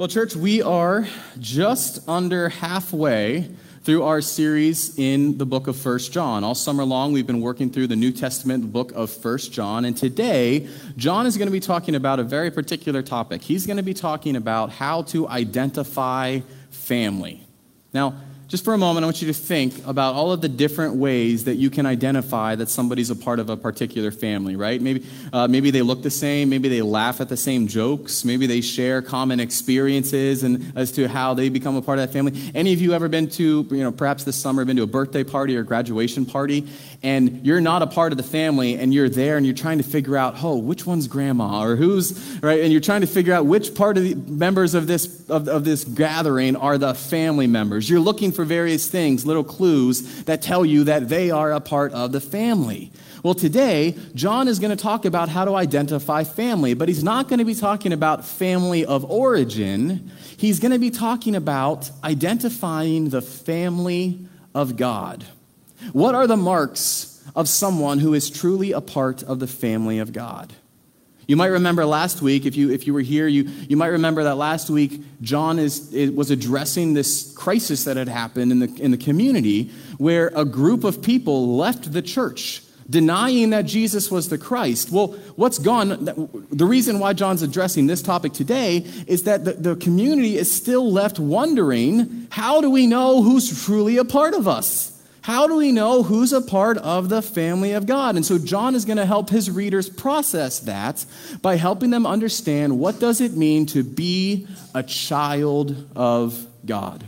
Well, church, we are just under halfway through our series in the book of First John. All summer long, we've been working through the New Testament book of First John, and today, John is going to be talking about a very particular topic. He's going to be talking about how to identify family. Now, just for a moment, I want you to think about all of the different ways that you can identify that somebody's a part of a particular family, right? Maybe, uh, maybe they look the same. Maybe they laugh at the same jokes. Maybe they share common experiences and as to how they become a part of that family. Any of you ever been to, you know, perhaps this summer, been to a birthday party or graduation party, and you're not a part of the family, and you're there and you're trying to figure out, oh, which one's grandma or who's, right? And you're trying to figure out which part of the members of this, of, of this gathering are the family members. You're looking for for various things, little clues that tell you that they are a part of the family. Well, today, John is going to talk about how to identify family, but he's not going to be talking about family of origin. He's going to be talking about identifying the family of God. What are the marks of someone who is truly a part of the family of God? You might remember last week, if you, if you were here, you, you might remember that last week John is, was addressing this crisis that had happened in the, in the community where a group of people left the church denying that Jesus was the Christ. Well, what's gone? The reason why John's addressing this topic today is that the, the community is still left wondering how do we know who's truly a part of us? How do we know who's a part of the family of God? And so John is going to help his readers process that by helping them understand what does it mean to be a child of God.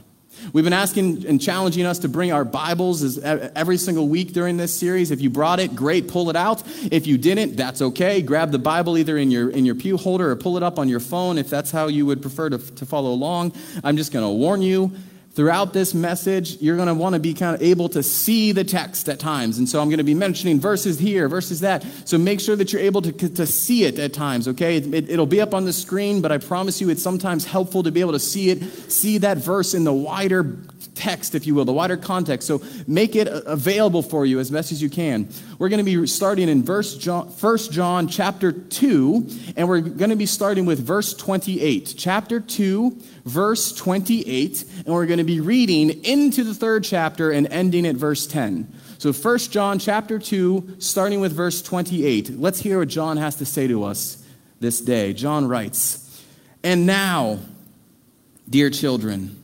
We've been asking and challenging us to bring our Bibles every single week during this series. If you brought it, great, pull it out. If you didn't, that's okay. Grab the Bible either in your, in your pew holder or pull it up on your phone if that's how you would prefer to, to follow along. I'm just going to warn you throughout this message, you're going to want to be kind of able to see the text at times. And so I'm going to be mentioning verses here, verses that. So make sure that you're able to, to see it at times, okay? It, will be up on the screen, but I promise you it's sometimes helpful to be able to see it, see that verse in the wider text, if you will, the wider context. So make it available for you as best as you can. We're going to be starting in verse John, 1 John chapter 2, and we're going to be starting with verse 28. Chapter 2, verse 28, and we're going to be reading into the third chapter and ending at verse 10. So 1 John chapter 2, starting with verse 28. Let's hear what John has to say to us this day. John writes, And now, dear children,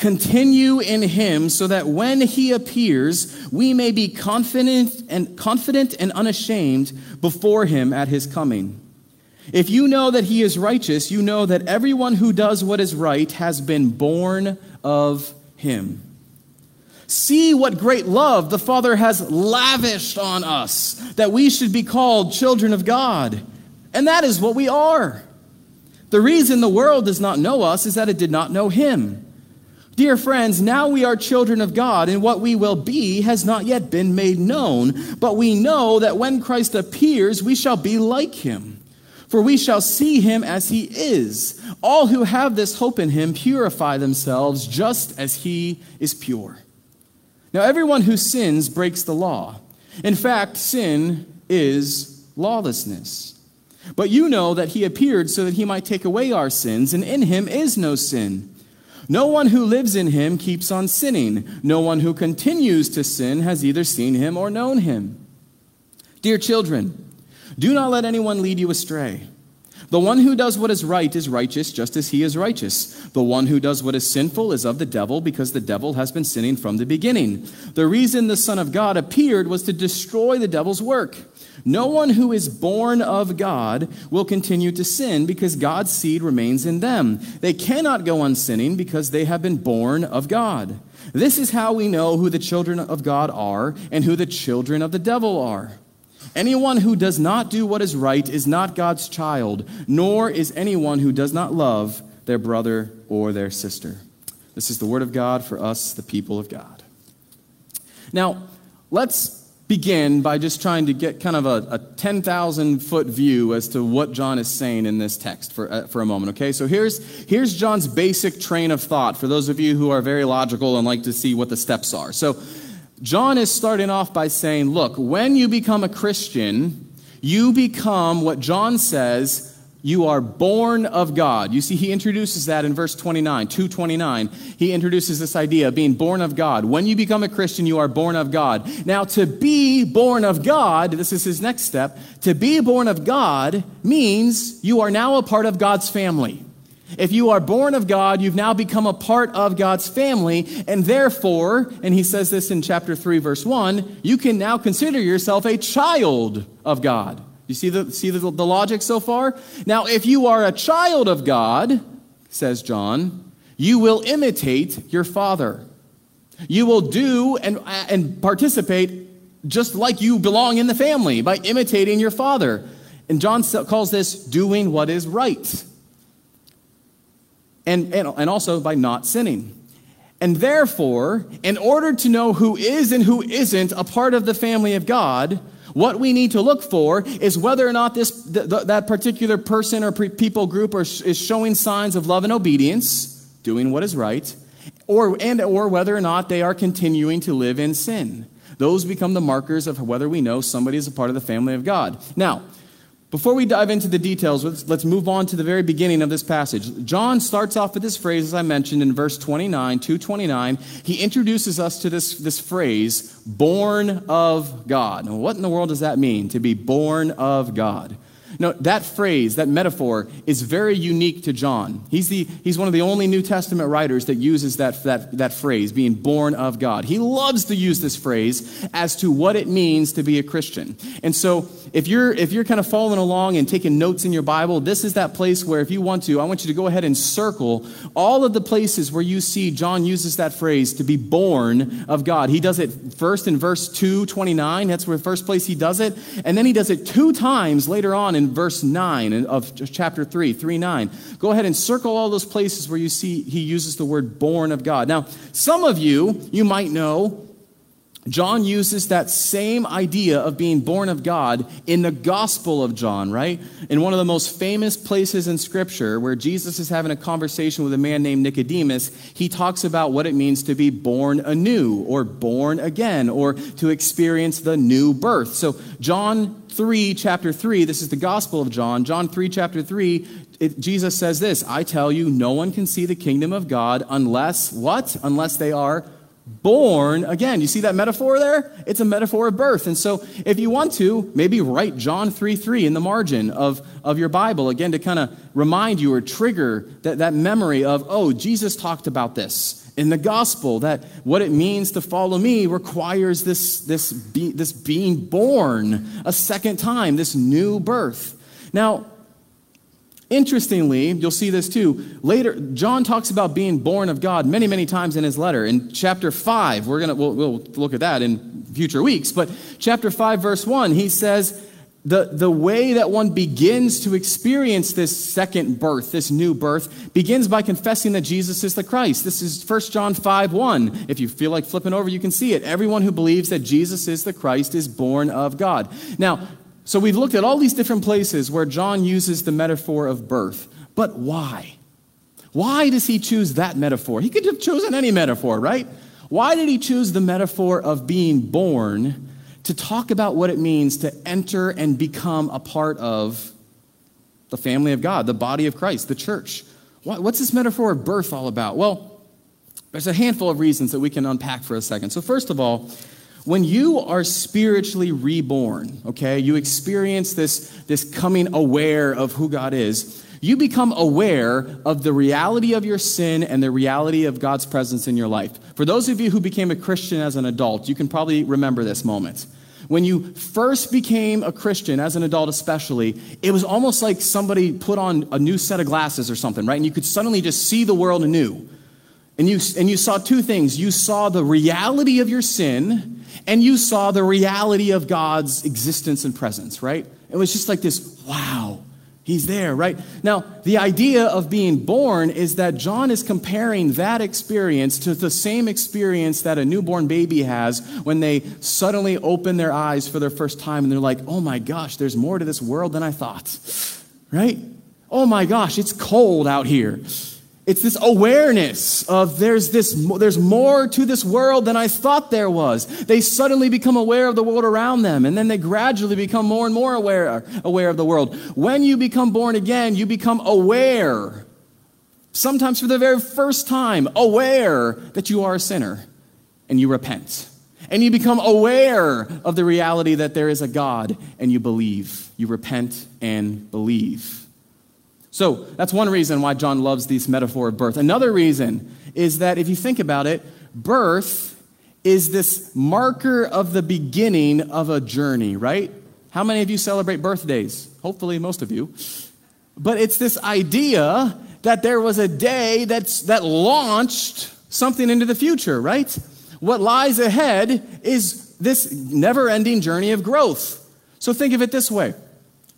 continue in him so that when he appears we may be confident and confident and unashamed before him at his coming. If you know that he is righteous you know that everyone who does what is right has been born of him. See what great love the father has lavished on us that we should be called children of god. And that is what we are. The reason the world does not know us is that it did not know him Dear friends, now we are children of God, and what we will be has not yet been made known. But we know that when Christ appears, we shall be like him. For we shall see him as he is. All who have this hope in him purify themselves just as he is pure. Now, everyone who sins breaks the law. In fact, sin is lawlessness. But you know that he appeared so that he might take away our sins, and in him is no sin. No one who lives in him keeps on sinning. No one who continues to sin has either seen him or known him. Dear children, do not let anyone lead you astray. The one who does what is right is righteous, just as he is righteous. The one who does what is sinful is of the devil, because the devil has been sinning from the beginning. The reason the Son of God appeared was to destroy the devil's work. No one who is born of God will continue to sin because God's seed remains in them. They cannot go on sinning because they have been born of God. This is how we know who the children of God are and who the children of the devil are. Anyone who does not do what is right is not God's child, nor is anyone who does not love their brother or their sister. This is the word of God for us, the people of God. Now, let's begin by just trying to get kind of a, a 10,000 foot view as to what John is saying in this text for, uh, for a moment, okay? So here's, here's John's basic train of thought for those of you who are very logical and like to see what the steps are. So John is starting off by saying, look, when you become a Christian, you become what John says you are born of God. You see, he introduces that in verse 29, 229. He introduces this idea of being born of God. When you become a Christian, you are born of God. Now, to be born of God, this is his next step, to be born of God means you are now a part of God's family. If you are born of God, you've now become a part of God's family, and therefore, and he says this in chapter 3, verse 1, you can now consider yourself a child of God. You see the, see the, the logic so far? Now, if you are a child of God, says John, you will imitate your father. You will do and, and participate just like you belong in the family by imitating your father. And John calls this doing what is right. And, and, and also by not sinning. And therefore, in order to know who is and who isn't a part of the family of God, what we need to look for is whether or not this, th- th- that particular person or pre- people group are, is showing signs of love and obedience, doing what is right, or, and, or whether or not they are continuing to live in sin. Those become the markers of whether we know somebody is a part of the family of God. Now, before we dive into the details, let's, let's, move on to the very beginning of this passage. John starts off with this phrase, as I mentioned in verse 29, 229. He introduces us to this, this phrase, born of God. Now, what in the world does that mean, to be born of God? No, that phrase, that metaphor, is very unique to John. He's, the, he's one of the only New Testament writers that uses that, that, that phrase, being born of God. He loves to use this phrase as to what it means to be a Christian. And so, if you're, if you're kind of following along and taking notes in your Bible, this is that place where, if you want to, I want you to go ahead and circle all of the places where you see John uses that phrase to be born of God. He does it first in verse 229. That's where the first place he does it. And then he does it two times later on in verse 9 of chapter 3, 3 9. Go ahead and circle all those places where you see he uses the word born of God. Now, some of you, you might know, John uses that same idea of being born of God in the Gospel of John, right? In one of the most famous places in Scripture where Jesus is having a conversation with a man named Nicodemus, he talks about what it means to be born anew or born again or to experience the new birth. So, John 3, chapter 3, this is the Gospel of John. John 3, chapter 3, it, Jesus says this I tell you, no one can see the kingdom of God unless, what? Unless they are born again. You see that metaphor there? It's a metaphor of birth. And so if you want to, maybe write John 3 3 in the margin of, of your Bible, again, to kind of remind you or trigger that, that memory of, oh, Jesus talked about this in the gospel, that what it means to follow me requires this, this, be, this being born a second time, this new birth. Now, Interestingly, you'll see this too. Later, John talks about being born of God many, many times in his letter. In chapter 5, we're gonna we'll, we'll look at that in future weeks, but chapter 5, verse 1, he says, the, the way that one begins to experience this second birth, this new birth, begins by confessing that Jesus is the Christ. This is 1 John 5 1. If you feel like flipping over, you can see it. Everyone who believes that Jesus is the Christ is born of God. Now, so we've looked at all these different places where John uses the metaphor of birth. But why? Why does he choose that metaphor? He could have chosen any metaphor, right? Why did he choose the metaphor of being born to talk about what it means to enter and become a part of the family of God, the body of Christ, the church? What's this metaphor of birth all about? Well, there's a handful of reasons that we can unpack for a second. So, first of all, when you are spiritually reborn, okay, you experience this, this coming aware of who God is, you become aware of the reality of your sin and the reality of God's presence in your life. For those of you who became a Christian as an adult, you can probably remember this moment. When you first became a Christian, as an adult especially, it was almost like somebody put on a new set of glasses or something, right? And you could suddenly just see the world anew. And you, and you saw two things. You saw the reality of your sin, and you saw the reality of God's existence and presence, right? It was just like this wow, he's there, right? Now, the idea of being born is that John is comparing that experience to the same experience that a newborn baby has when they suddenly open their eyes for their first time and they're like, oh my gosh, there's more to this world than I thought, right? Oh my gosh, it's cold out here. It's this awareness of there's this there's more to this world than I thought there was. They suddenly become aware of the world around them and then they gradually become more and more aware aware of the world. When you become born again, you become aware. Sometimes for the very first time, aware that you are a sinner and you repent. And you become aware of the reality that there is a God and you believe. You repent and believe. So that's one reason why John loves this metaphor of birth. Another reason is that if you think about it, birth is this marker of the beginning of a journey, right? How many of you celebrate birthdays? Hopefully, most of you. But it's this idea that there was a day that's, that launched something into the future, right? What lies ahead is this never ending journey of growth. So think of it this way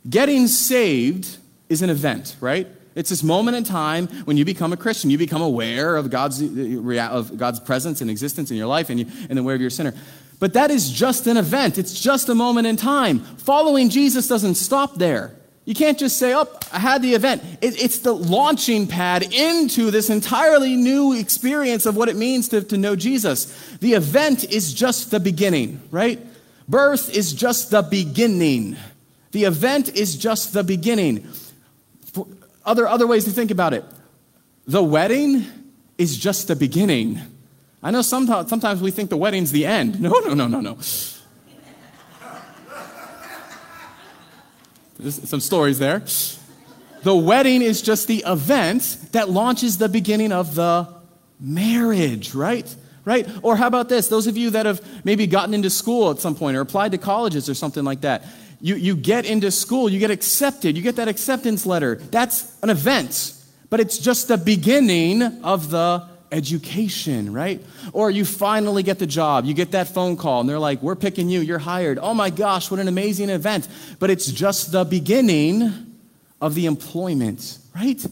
getting saved is an event, right? It's this moment in time when you become a Christian. You become aware of God's, uh, of God's presence and existence in your life and, you, and aware of your sinner. But that is just an event. It's just a moment in time. Following Jesus doesn't stop there. You can't just say, oh, I had the event. It, it's the launching pad into this entirely new experience of what it means to, to know Jesus. The event is just the beginning, right? Birth is just the beginning. The event is just the beginning. Other, other ways to think about it. The wedding is just the beginning. I know sometimes, sometimes we think the wedding's the end. No, no, no, no, no. There's some stories there. The wedding is just the event that launches the beginning of the marriage, right? Right? Or how about this? Those of you that have maybe gotten into school at some point or applied to colleges or something like that you, you get into school, you get accepted, you get that acceptance letter. That's an event, but it's just the beginning of the education, right? Or you finally get the job, you get that phone call, and they're like, We're picking you, you're hired. Oh my gosh, what an amazing event. But it's just the beginning of the employment, right?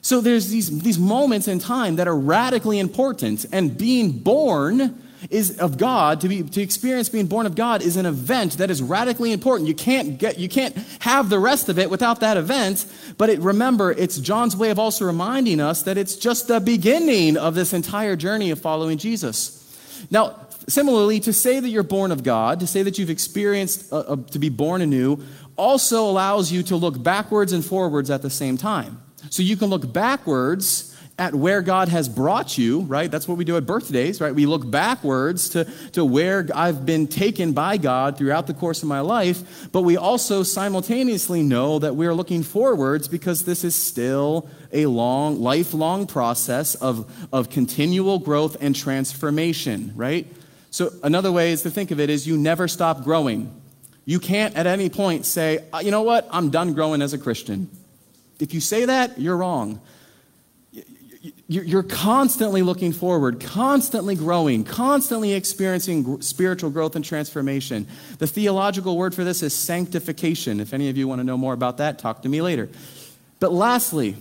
So there's these, these moments in time that are radically important, and being born is of God, to, be, to experience being born of God is an event that is radically important. You can't, get, you can't have the rest of it without that event. But it, remember, it's John's way of also reminding us that it's just the beginning of this entire journey of following Jesus. Now, similarly, to say that you're born of God, to say that you've experienced uh, uh, to be born anew, also allows you to look backwards and forwards at the same time. So you can look backwards at where God has brought you, right? That's what we do at birthdays, right? We look backwards to, to where I've been taken by God throughout the course of my life, but we also simultaneously know that we're looking forwards because this is still a long, lifelong process of, of continual growth and transformation, right? So, another way is to think of it is you never stop growing. You can't at any point say, uh, you know what, I'm done growing as a Christian. If you say that, you're wrong you're constantly looking forward, constantly growing, constantly experiencing spiritual growth and transformation. The theological word for this is sanctification. If any of you want to know more about that, talk to me later. But lastly,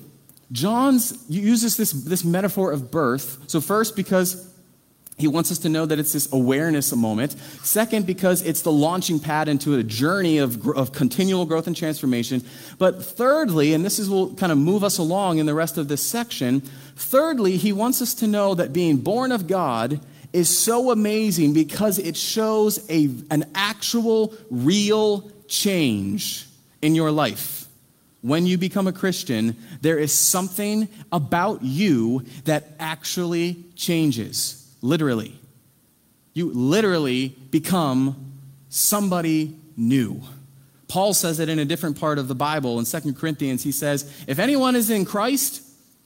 John's uses this, this metaphor of birth. So, first, because he wants us to know that it's this awareness moment. Second, because it's the launching pad into a journey of, of continual growth and transformation. But thirdly, and this is, will kind of move us along in the rest of this section, thirdly, he wants us to know that being born of God is so amazing because it shows a, an actual, real change in your life. When you become a Christian, there is something about you that actually changes literally. You literally become somebody new. Paul says it in a different part of the Bible in 2 Corinthians. He says, If anyone is in Christ,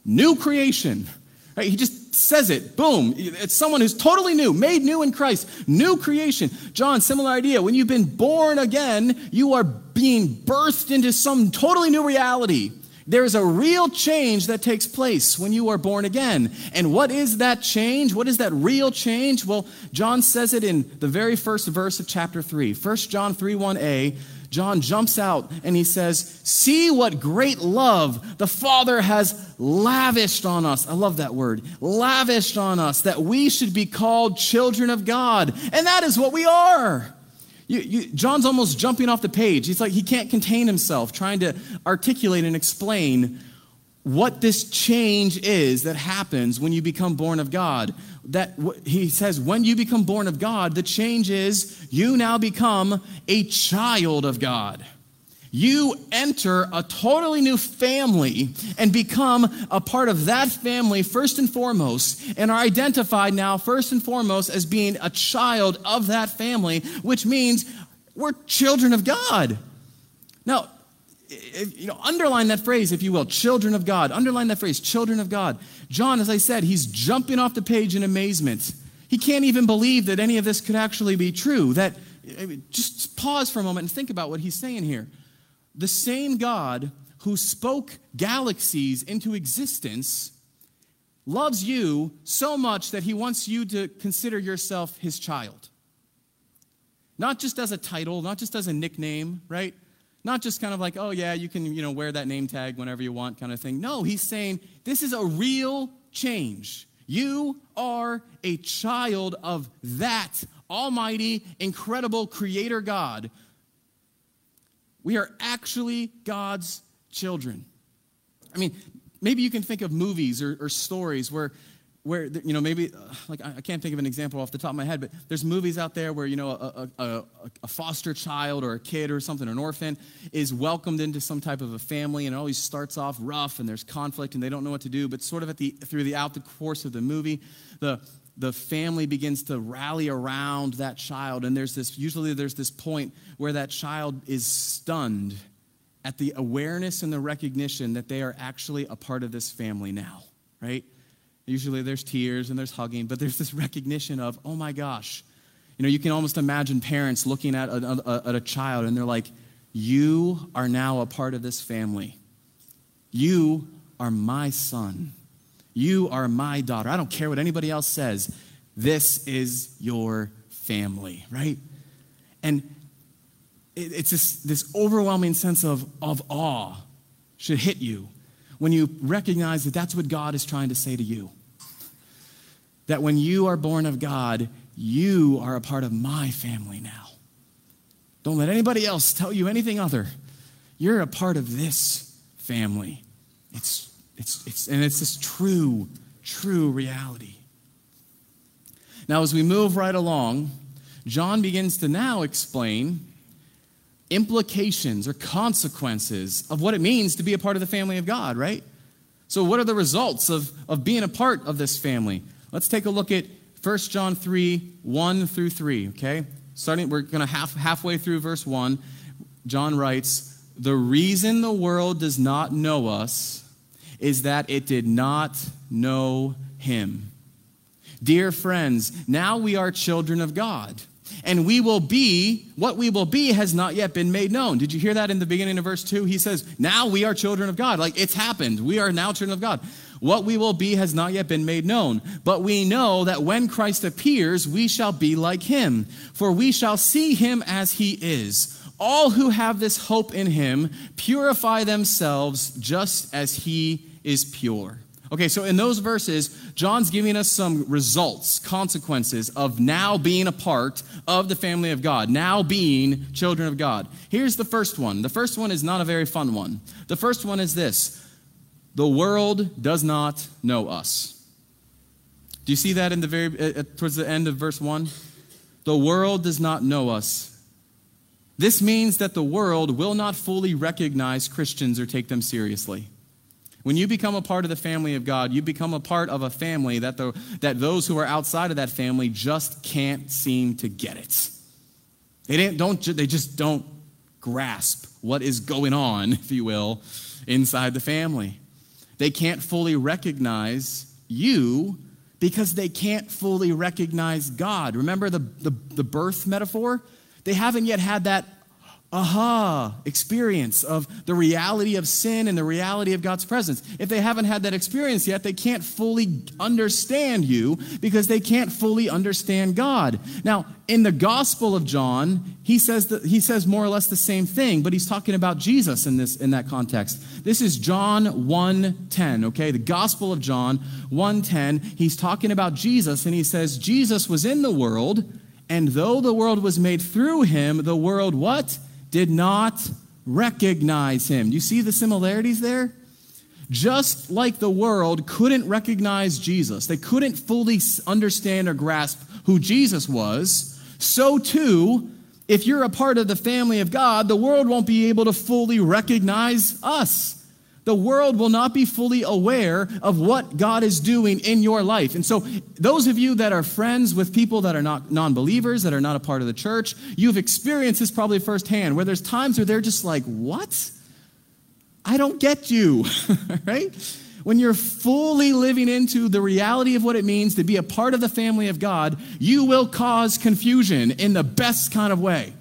new creation. Right? He just says it. Boom. It's someone who's totally new, made new in Christ, new creation. John, similar idea. When you've been born again, you are being birthed into some totally new reality. There's a real change that takes place when you are born again. And what is that change? What is that real change? Well, John says it in the very first verse of chapter 3. 1 John 3 1a. John jumps out and he says, See what great love the Father has lavished on us. I love that word. Lavished on us, that we should be called children of God. And that is what we are. You, you, John's almost jumping off the page. He's like, he can't contain himself, trying to articulate and explain what this change is that happens when you become born of God. That he says, when you become born of God, the change is you now become a child of God. You enter a totally new family and become a part of that family first and foremost, and are identified now first and foremost as being a child of that family, which means we're children of God. Now, you know, underline that phrase, if you will, children of God. Underline that phrase, children of God. John, as I said, he's jumping off the page in amazement. He can't even believe that any of this could actually be true. That just pause for a moment and think about what he's saying here. The same God who spoke galaxies into existence loves you so much that he wants you to consider yourself his child. Not just as a title, not just as a nickname, right? Not just kind of like, oh yeah, you can, you know, wear that name tag whenever you want kind of thing. No, he's saying this is a real change. You are a child of that almighty, incredible creator God. We are actually God's children. I mean, maybe you can think of movies or, or stories where where you know maybe uh, like I can't think of an example off the top of my head, but there's movies out there where you know a, a, a, foster child or a kid or something, an orphan, is welcomed into some type of a family, and it always starts off rough, and there's conflict, and they don't know what to do. But sort of at the through the out the course of the movie, the the family begins to rally around that child, and there's this usually there's this point where that child is stunned at the awareness and the recognition that they are actually a part of this family now, right? Usually there's tears and there's hugging, but there's this recognition of, oh my gosh. You know, you can almost imagine parents looking at a, a, at a child and they're like, you are now a part of this family. You are my son. You are my daughter. I don't care what anybody else says. This is your family, right? And it's this, this overwhelming sense of, of awe should hit you when you recognize that that's what God is trying to say to you. That when you are born of God, you are a part of my family now. Don't let anybody else tell you anything other. You're a part of this family. It's, it's, it's, and it's this true, true reality. Now, as we move right along, John begins to now explain implications or consequences of what it means to be a part of the family of God, right? So, what are the results of, of being a part of this family? Let's take a look at 1 John 3 1 through 3, okay? Starting, we're going to half, halfway through verse 1. John writes, The reason the world does not know us is that it did not know him. Dear friends, now we are children of God and we will be, what we will be has not yet been made known. Did you hear that in the beginning of verse 2? He says, Now we are children of God. Like it's happened. We are now children of God. What we will be has not yet been made known. But we know that when Christ appears, we shall be like him, for we shall see him as he is. All who have this hope in him purify themselves just as he is pure. Okay, so in those verses, John's giving us some results, consequences of now being a part of the family of God, now being children of God. Here's the first one. The first one is not a very fun one. The first one is this the world does not know us. Do you see that in the very uh, uh towards the end of verse 1? The world does not know us. This means that the world will not fully recognize Christians or take them seriously. When you become a part of the family of God, you become a part of a family that, the, that those who are outside of that family just can't seem to get it. They, didn't, don't, they just don't grasp what is going on, if you will, inside the family. They can't fully recognize you because they can't fully recognize God. Remember the, the, the birth metaphor? They haven't yet had that aha experience of the reality of sin and the reality of God's presence. If they haven't had that experience yet, they can't fully understand you because they can't fully understand God. Now, in the Gospel of John, he says that he says more or less the same thing, but he's talking about Jesus in this in that context. This is John 1:10, okay? The Gospel of John 1:10. He's talking about Jesus and he says Jesus was in the world, and though the world was made through him, the world what? Did not recognize him. You see the similarities there? just like the world couldn't recognize Jesus, they couldn't fully understand or grasp who Jesus was, so too, if you're a part of the family of God, the world won't be able to fully recognize us. The world will not be fully aware of what God is doing in your life. And so, those of you that are friends with people that are not non believers, that are not a part of the church, you've experienced this probably firsthand, where there's times where they're just like, What? I don't get you, right? When you're fully living into the reality of what it means to be a part of the family of God, you will cause confusion in the best kind of way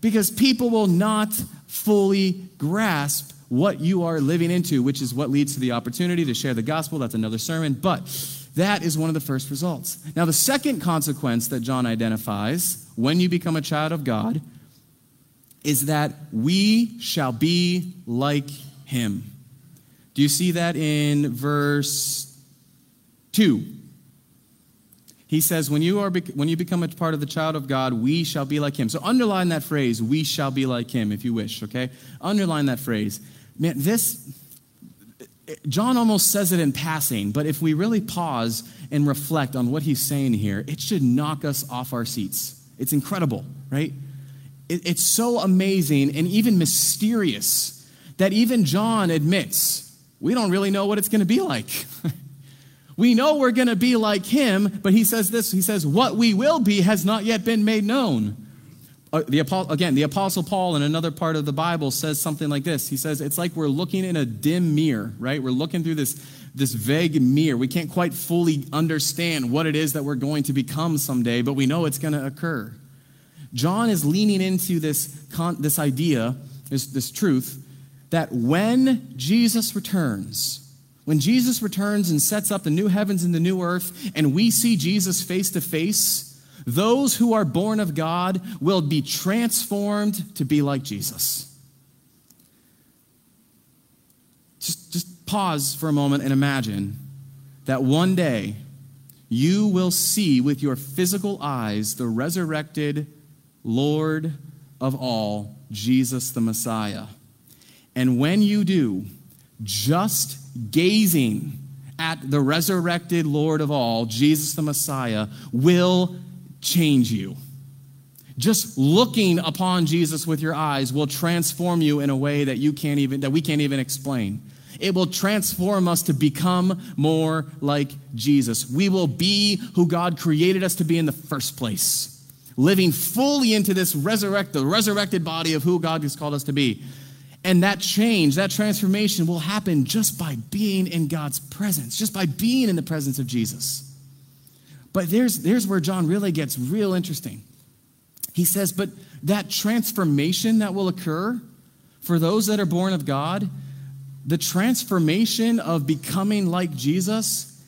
because people will not fully grasp what you are living into, which is what leads to the opportunity to share the gospel. That's another sermon, but that is one of the first results. Now, the second consequence that John identifies when you become a child of God is that we shall be like him. Do you see that in verse 2? He says, when you, are, when you become a part of the child of God, we shall be like him. So underline that phrase, we shall be like him, if you wish, okay? Underline that phrase. Man, this, John almost says it in passing, but if we really pause and reflect on what he's saying here, it should knock us off our seats. It's incredible, right? It, it's so amazing and even mysterious that even John admits we don't really know what it's going to be like. we know we're going to be like him, but he says this he says, What we will be has not yet been made known. Uh, the, again, the Apostle Paul in another part of the Bible says something like this. He says, It's like we're looking in a dim mirror, right? We're looking through this, this vague mirror. We can't quite fully understand what it is that we're going to become someday, but we know it's going to occur. John is leaning into this, this idea, this, this truth, that when Jesus returns, when Jesus returns and sets up the new heavens and the new earth, and we see Jesus face to face, those who are born of God will be transformed to be like Jesus. Just, just pause for a moment and imagine that one day you will see with your physical eyes the resurrected Lord of all, Jesus the Messiah. And when you do, just gazing at the resurrected Lord of all, Jesus the Messiah, will change you. Just looking upon Jesus with your eyes will transform you in a way that you can't even that we can't even explain. It will transform us to become more like Jesus. We will be who God created us to be in the first place. Living fully into this resurrect, the resurrected body of who God has called us to be. And that change, that transformation will happen just by being in God's presence, just by being in the presence of Jesus. But there's, there's where John really gets real interesting. He says, But that transformation that will occur for those that are born of God, the transformation of becoming like Jesus,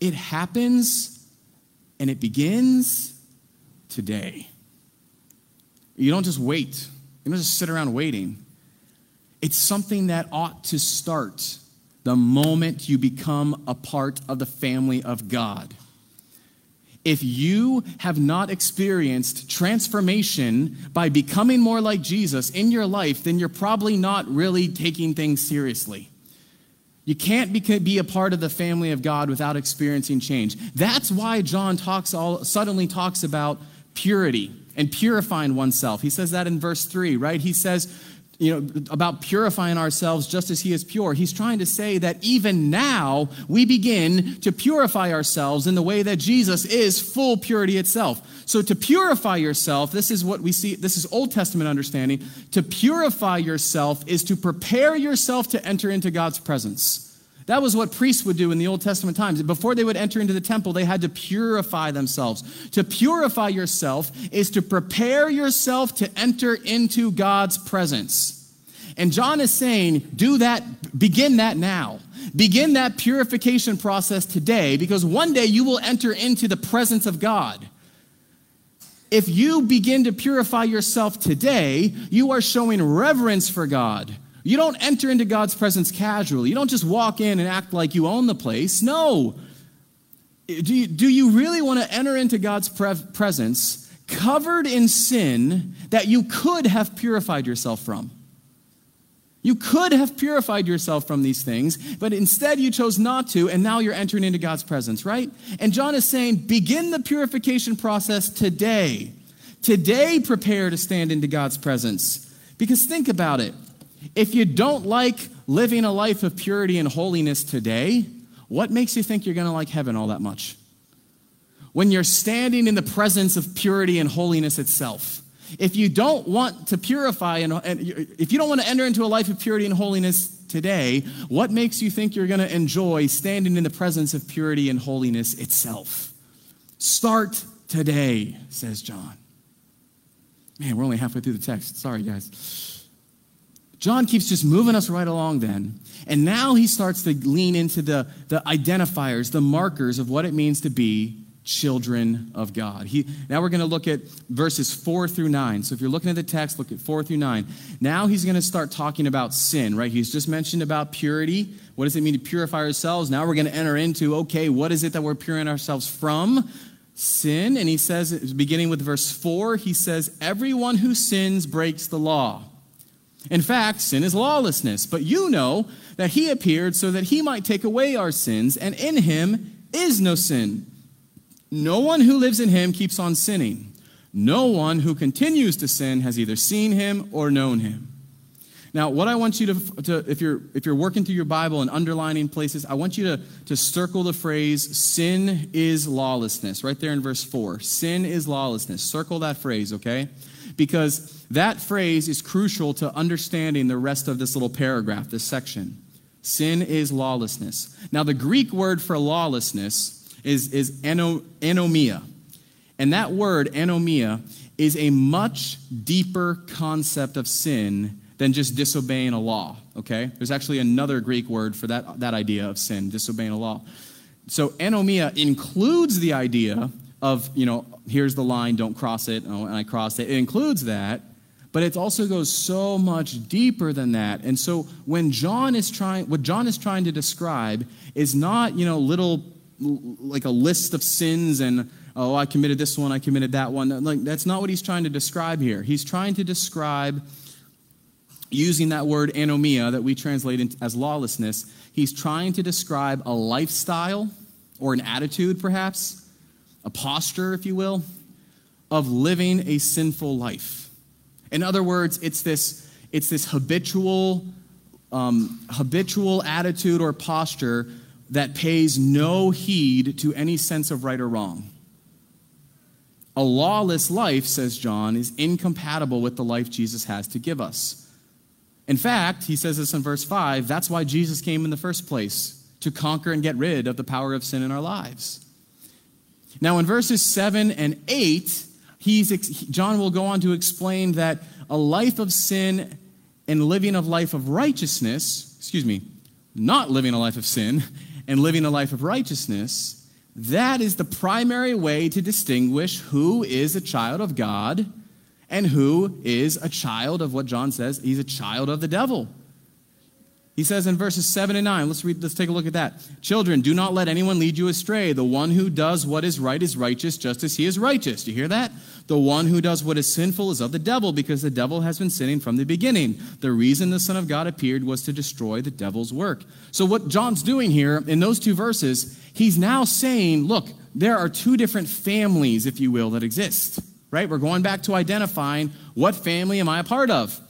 it happens and it begins today. You don't just wait, you don't just sit around waiting. It's something that ought to start the moment you become a part of the family of God. If you have not experienced transformation by becoming more like Jesus in your life, then you're probably not really taking things seriously. You can't be a part of the family of God without experiencing change. That's why John talks all, suddenly talks about purity and purifying oneself. He says that in verse 3, right? He says, you know, about purifying ourselves just as he is pure. He's trying to say that even now we begin to purify ourselves in the way that Jesus is full purity itself. So to purify yourself, this is what we see, this is Old Testament understanding. To purify yourself is to prepare yourself to enter into God's presence. That was what priests would do in the Old Testament times. Before they would enter into the temple, they had to purify themselves. To purify yourself is to prepare yourself to enter into God's presence. And John is saying, do that, begin that now. Begin that purification process today because one day you will enter into the presence of God. If you begin to purify yourself today, you are showing reverence for God you don't enter into God's presence casually. You don't just walk in and act like you own the place. No. Do you, do you really want to enter into God's pre- presence covered in sin that you could have purified yourself from? You could have purified yourself from these things, but instead you chose not to, and now you're entering into God's presence, right? And John is saying, begin the purification process today. Today, prepare to stand into God's presence. Because think about it. If you don't like living a life of purity and holiness today, what makes you think you're going to like heaven all that much? When you're standing in the presence of purity and holiness itself. If you don't want to purify and, and if you don't want to enter into a life of purity and holiness today, what makes you think you're going to enjoy standing in the presence of purity and holiness itself? Start today, says John. Man, we're only halfway through the text. Sorry, guys. John keeps just moving us right along then. And now he starts to lean into the, the identifiers, the markers of what it means to be children of God. He, now we're going to look at verses 4 through 9. So if you're looking at the text, look at 4 through 9. Now he's going to start talking about sin, right? He's just mentioned about purity. What does it mean to purify ourselves? Now we're going to enter into, okay, what is it that we're purifying ourselves from? Sin. And he says, beginning with verse 4, he says, Everyone who sins breaks the law. In fact, sin is lawlessness, but you know that he appeared so that he might take away our sins, and in him is no sin. No one who lives in him keeps on sinning. No one who continues to sin has either seen him or known him. Now, what I want you to, to, if, you're, if you're working through your Bible and underlining places, I want you to, to circle the phrase, sin is lawlessness, right there in verse 4. Sin is lawlessness. Circle that phrase, okay? Because that phrase is crucial to understanding the rest of this little paragraph, this section. Sin is lawlessness. Now, the Greek word for lawlessness is, is anomia. And that word, anomia, is a much deeper concept of sin than just disobeying a law, okay? There's actually another Greek word for that, that idea of sin, disobeying a law. So anomia includes the idea of, you know, here's the line, don't cross it, oh, and I crossed it. It includes that, but it also goes so much deeper than that. And so when John is trying, what John is trying to describe is not, you know, little like a list of sins and oh i committed this one i committed that one like that's not what he's trying to describe here he's trying to describe using that word anomia that we translate as lawlessness he's trying to describe a lifestyle or an attitude perhaps a posture if you will of living a sinful life in other words it's this it's this habitual um, habitual attitude or posture that pays no heed to any sense of right or wrong. A lawless life, says John, is incompatible with the life Jesus has to give us. In fact, he says this in verse 5 that's why Jesus came in the first place, to conquer and get rid of the power of sin in our lives. Now, in verses 7 and 8, he's, John will go on to explain that a life of sin and living a life of righteousness, excuse me, not living a life of sin and living a life of righteousness, that is the primary way to distinguish who is a child of God and who is a child of what John says, he's a child of the devil. He says in verses 7 and 9, let's, read, let's take a look at that. Children, do not let anyone lead you astray. The one who does what is right is righteous, just as he is righteous. Do you hear that? The one who does what is sinful is of the devil, because the devil has been sinning from the beginning. The reason the Son of God appeared was to destroy the devil's work. So, what John's doing here in those two verses, he's now saying, look, there are two different families, if you will, that exist, right? We're going back to identifying what family am I a part of?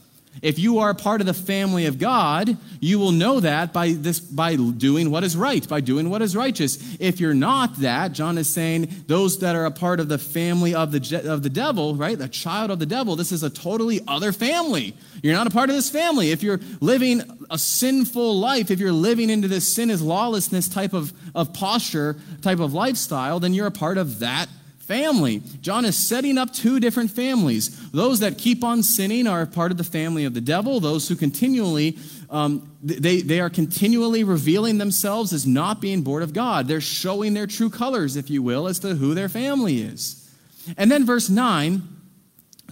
If you are part of the family of God, you will know that by this by doing what is right, by doing what is righteous. If you're not that, John is saying those that are a part of the family of the of the devil, right? The child of the devil, this is a totally other family. You're not a part of this family. If you're living a sinful life, if you're living into this sin is lawlessness type of, of posture, type of lifestyle, then you're a part of that family. John is setting up two different families. Those that keep on sinning are part of the family of the devil. Those who continually, um, they, they are continually revealing themselves as not being born of God. They're showing their true colors, if you will, as to who their family is. And then verse 9,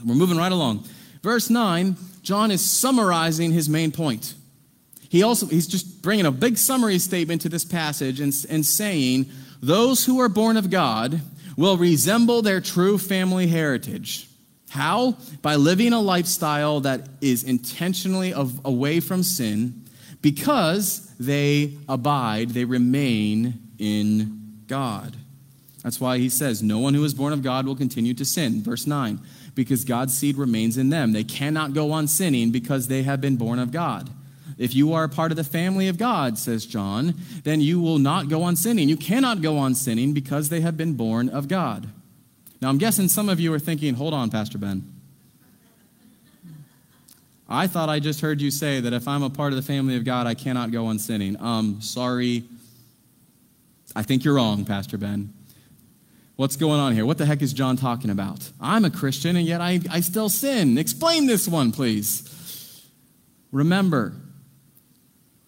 we're moving right along. Verse 9, John is summarizing his main point. He also, he's just bringing a big summary statement to this passage and, and saying, Those who are born of God will resemble their true family heritage. How? By living a lifestyle that is intentionally of, away from sin because they abide, they remain in God. That's why he says, No one who is born of God will continue to sin. Verse 9, because God's seed remains in them. They cannot go on sinning because they have been born of God. If you are a part of the family of God, says John, then you will not go on sinning. You cannot go on sinning because they have been born of God. Now, I'm guessing some of you are thinking, hold on, Pastor Ben. I thought I just heard you say that if I'm a part of the family of God, I cannot go on sinning. Um, sorry. I think you're wrong, Pastor Ben. What's going on here? What the heck is John talking about? I'm a Christian and yet I, I still sin. Explain this one, please. Remember,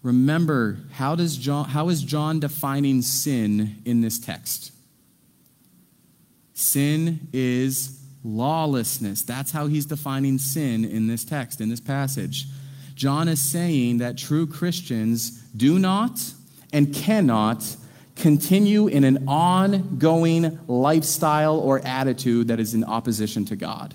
remember, how, does John, how is John defining sin in this text? Sin is lawlessness. That's how he's defining sin in this text, in this passage. John is saying that true Christians do not and cannot continue in an ongoing lifestyle or attitude that is in opposition to God.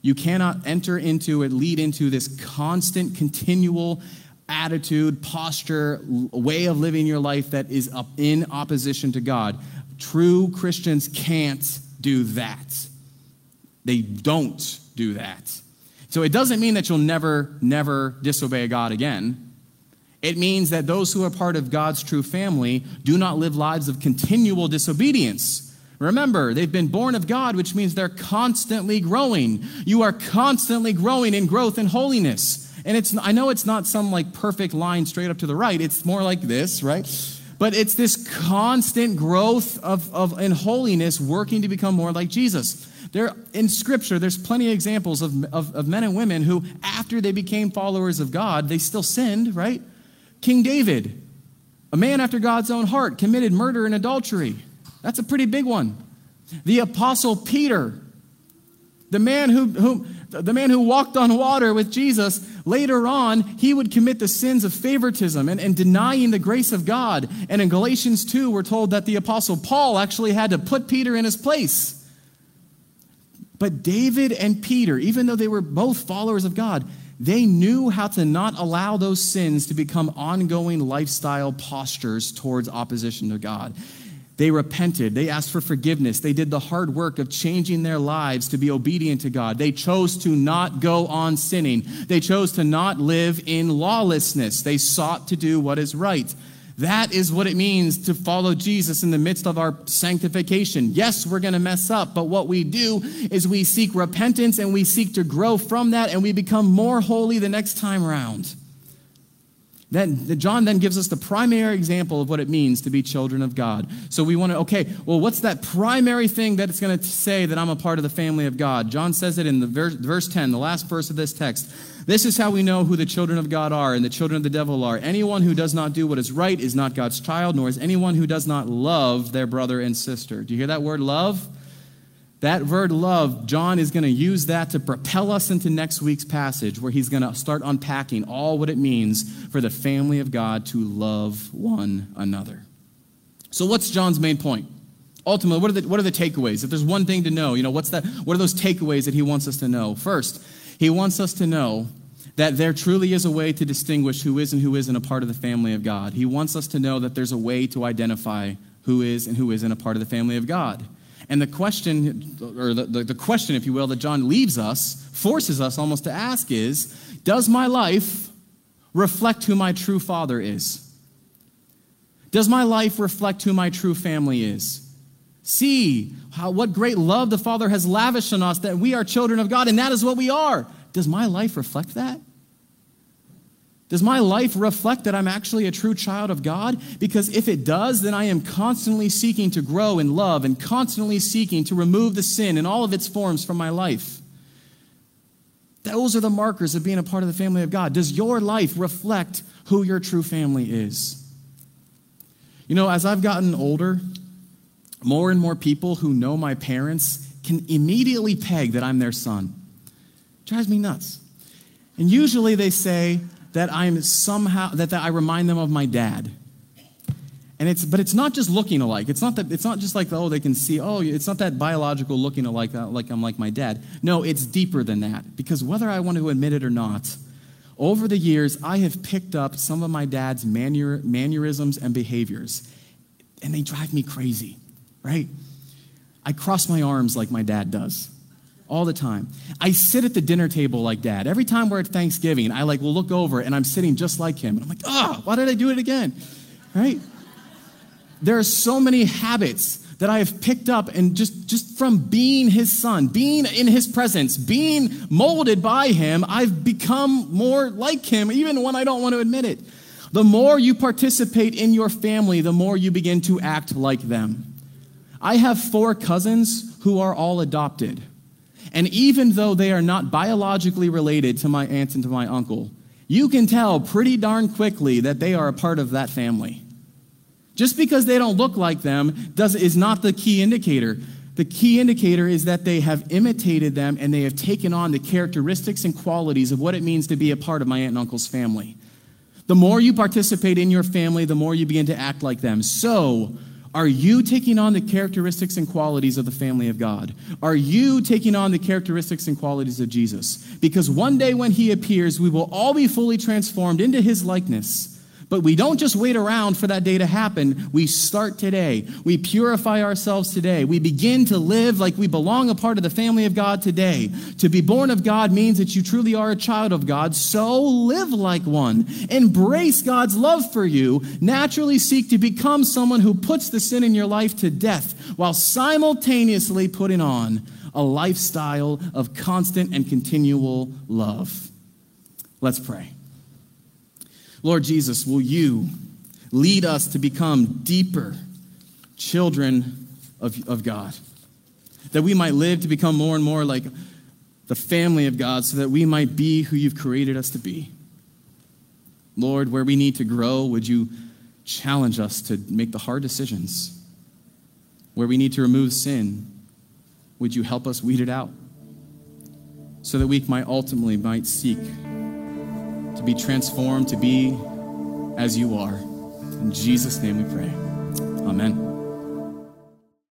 You cannot enter into it, lead into this constant, continual attitude, posture, way of living your life that is up in opposition to God. True Christians can't do that. They don't do that. So it doesn't mean that you'll never, never disobey God again. It means that those who are part of God's true family do not live lives of continual disobedience. Remember, they've been born of God, which means they're constantly growing. You are constantly growing in growth and holiness. And it's I know it's not some like perfect line straight up to the right. It's more like this, right? But it's this constant growth of, of in holiness, working to become more like Jesus. There, in Scripture, there's plenty of examples of, of, of men and women who, after they became followers of God, they still sinned, right? King David, a man after God's own heart, committed murder and adultery. That's a pretty big one. The Apostle Peter, the man who, who, the man who walked on water with Jesus, later on, he would commit the sins of favoritism and, and denying the grace of God. And in Galatians 2, we're told that the Apostle Paul actually had to put Peter in his place. But David and Peter, even though they were both followers of God, they knew how to not allow those sins to become ongoing lifestyle postures towards opposition to God. They repented. They asked for forgiveness. They did the hard work of changing their lives to be obedient to God. They chose to not go on sinning. They chose to not live in lawlessness. They sought to do what is right. That is what it means to follow Jesus in the midst of our sanctification. Yes, we're going to mess up, but what we do is we seek repentance and we seek to grow from that and we become more holy the next time around. Then John then gives us the primary example of what it means to be children of God. So we want to, okay, well, what's that primary thing that it's going to say that I'm a part of the family of God? John says it in the verse, verse 10, the last verse of this text. This is how we know who the children of God are and the children of the devil are. Anyone who does not do what is right is not God's child, nor is anyone who does not love their brother and sister. Do you hear that word love? That word love, John is going to use that to propel us into next week's passage where he's going to start unpacking all what it means for the family of God to love one another. So, what's John's main point? Ultimately, what are the, what are the takeaways? If there's one thing to know, you know, what's that, what are those takeaways that he wants us to know? First, he wants us to know that there truly is a way to distinguish who is and who isn't a part of the family of God. He wants us to know that there's a way to identify who is and who isn't a part of the family of God. And the question, or the, the, the, question, if you will, that John leaves us, forces us almost to ask is Does my life reflect who my true father is? Does my life reflect who my true family is? See how, what great love the Father has lavished on us that we are children of God, and that is what we are. Does my life reflect that? Does my life reflect that I'm actually a true child of God? Because if it does, then I am constantly seeking to grow in love and constantly seeking to remove the sin in all of its forms from my life. Those are the markers of being a part of the family of God. Does your life reflect who your true family is? You know, as I've gotten older, more and more people who know my parents can immediately peg that I'm their son. It drives me nuts. And usually they say, that I'm somehow, that, that I remind them of my dad. And it's, but it's not just looking alike. It's not that. It's not just like oh they can see. Oh, it's not that biological looking alike. Uh, like I'm like my dad. No, it's deeper than that. Because whether I want to admit it or not, over the years I have picked up some of my dad's manner, mannerisms and behaviors, and they drive me crazy. Right? I cross my arms like my dad does all the time. I sit at the dinner table like dad. Every time we're at Thanksgiving, I like will look over and I'm sitting just like him. And I'm like, oh, why did I do it again? Right? There are so many habits that I have picked up and just, just from being his son, being in his presence, being molded by him, I've become more like him, even when I don't want to admit it. The more you participate in your family, the more you begin to act like them. I have four cousins who are all adopted. And even though they are not biologically related to my aunt and to my uncle, you can tell pretty darn quickly that they are a part of that family. Just because they don't look like them does, is not the key indicator. The key indicator is that they have imitated them and they have taken on the characteristics and qualities of what it means to be a part of my aunt and uncle's family. The more you participate in your family, the more you begin to act like them. So, are you taking on the characteristics and qualities of the family of God? Are you taking on the characteristics and qualities of Jesus? Because one day when he appears, we will all be fully transformed into his likeness. But we don't just wait around for that day to happen. We start today. We purify ourselves today. We begin to live like we belong a part of the family of God today. To be born of God means that you truly are a child of God. So live like one. Embrace God's love for you. Naturally seek to become someone who puts the sin in your life to death while simultaneously putting on a lifestyle of constant and continual love. Let's pray. Lord Jesus, will you lead us to become deeper children of, of God? That we might live to become more and more like the family of God so that we might be who you've created us to be. Lord, where we need to grow, would you challenge us to make the hard decisions? Where we need to remove sin, would you help us weed it out? So that we might ultimately might seek to be transformed, to be as you are. In Jesus' name we pray. Amen.